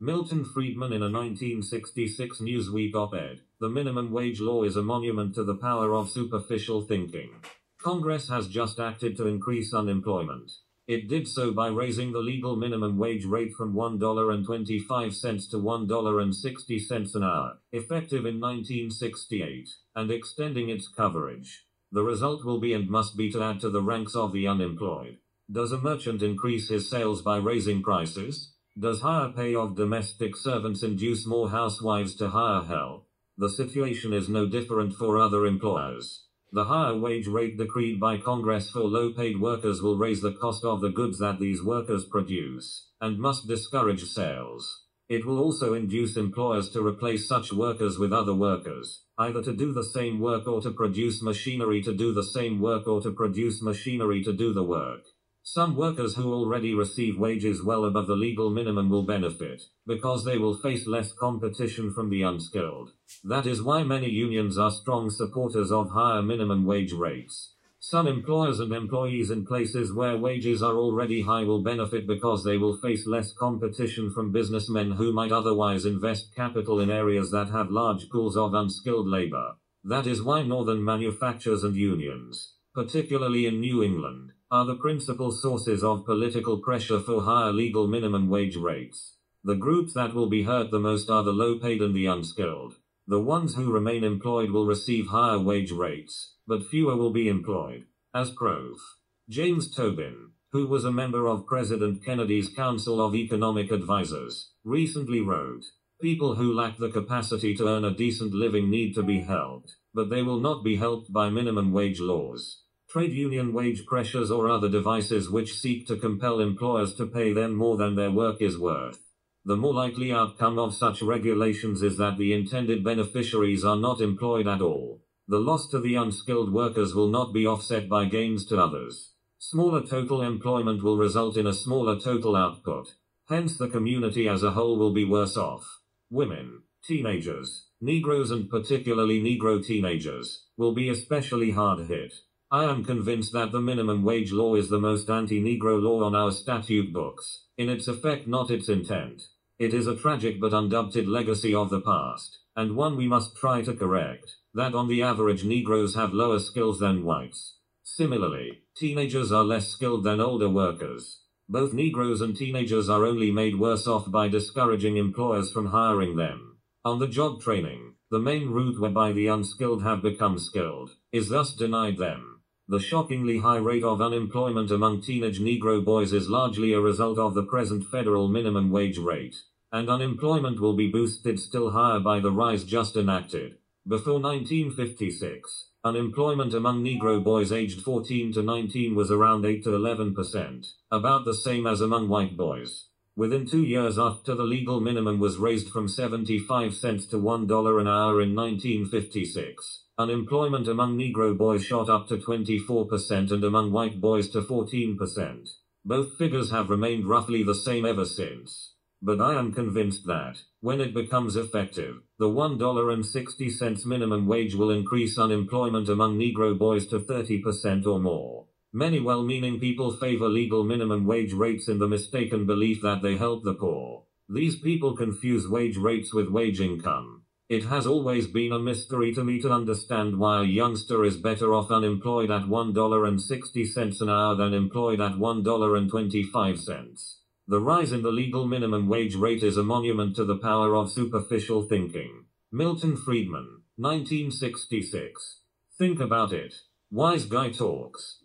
Milton Friedman in a 1966 Newsweek op-ed, the minimum wage law is a monument to the power of superficial thinking. Congress has just acted to increase unemployment. It did so by raising the legal minimum wage rate from $1.25 to $1.60 an hour, effective in 1968, and extending its coverage. The result will be and must be to add to the ranks of the unemployed. Does a merchant increase his sales by raising prices? Does higher pay of domestic servants induce more housewives to hire help? The situation is no different for other employers. The higher wage rate decreed by Congress for low paid workers will raise the cost of the goods that these workers produce, and must discourage sales. It will also induce employers to replace such workers with other workers, either to do the same work or to produce machinery to do the same work or to produce machinery to do the work. Some workers who already receive wages well above the legal minimum will benefit, because they will face less competition from the unskilled. That is why many unions are strong supporters of higher minimum wage rates. Some employers and employees in places where wages are already high will benefit because they will face less competition from businessmen who might otherwise invest capital in areas that have large pools of unskilled labor. That is why northern manufacturers and unions, particularly in New England, are the principal sources of political pressure for higher legal minimum wage rates. The groups that will be hurt the most are the low paid and the unskilled. The ones who remain employed will receive higher wage rates, but fewer will be employed. As Prof. James Tobin, who was a member of President Kennedy's Council of Economic Advisers, recently wrote, People who lack the capacity to earn a decent living need to be helped, but they will not be helped by minimum wage laws, trade union wage pressures or other devices which seek to compel employers to pay them more than their work is worth. The more likely outcome of such regulations is that the intended beneficiaries are not employed at all. The loss to the unskilled workers will not be offset by gains to others. Smaller total employment will result in a smaller total output. Hence the community as a whole will be worse off. Women, teenagers, Negroes and particularly Negro teenagers, will be especially hard hit. I am convinced that the minimum wage law is the most anti-Negro law on our statute books, in its effect not its intent. It is a tragic but undoubted legacy of the past, and one we must try to correct, that on the average Negroes have lower skills than whites. Similarly, teenagers are less skilled than older workers. Both Negroes and teenagers are only made worse off by discouraging employers from hiring them. On the job training, the main route whereby the unskilled have become skilled, is thus denied them. The shockingly high rate of unemployment among teenage Negro boys is largely a result of the present federal minimum wage rate, and unemployment will be boosted still higher by the rise just enacted. Before 1956, unemployment among Negro boys aged 14 to 19 was around 8 to 11 percent, about the same as among white boys. Within two years after the legal minimum was raised from 75 cents to $1 an hour in 1956, unemployment among Negro boys shot up to 24% and among white boys to 14%. Both figures have remained roughly the same ever since. But I am convinced that, when it becomes effective, the $1.60 minimum wage will increase unemployment among Negro boys to 30% or more. Many well-meaning people favor legal minimum wage rates in the mistaken belief that they help the poor. These people confuse wage rates with wage income. It has always been a mystery to me to understand why a youngster is better off unemployed at $1.60 an hour than employed at $1.25. The rise in the legal minimum wage rate is a monument to the power of superficial thinking. Milton Friedman, 1966. Think about it. Wise Guy Talks.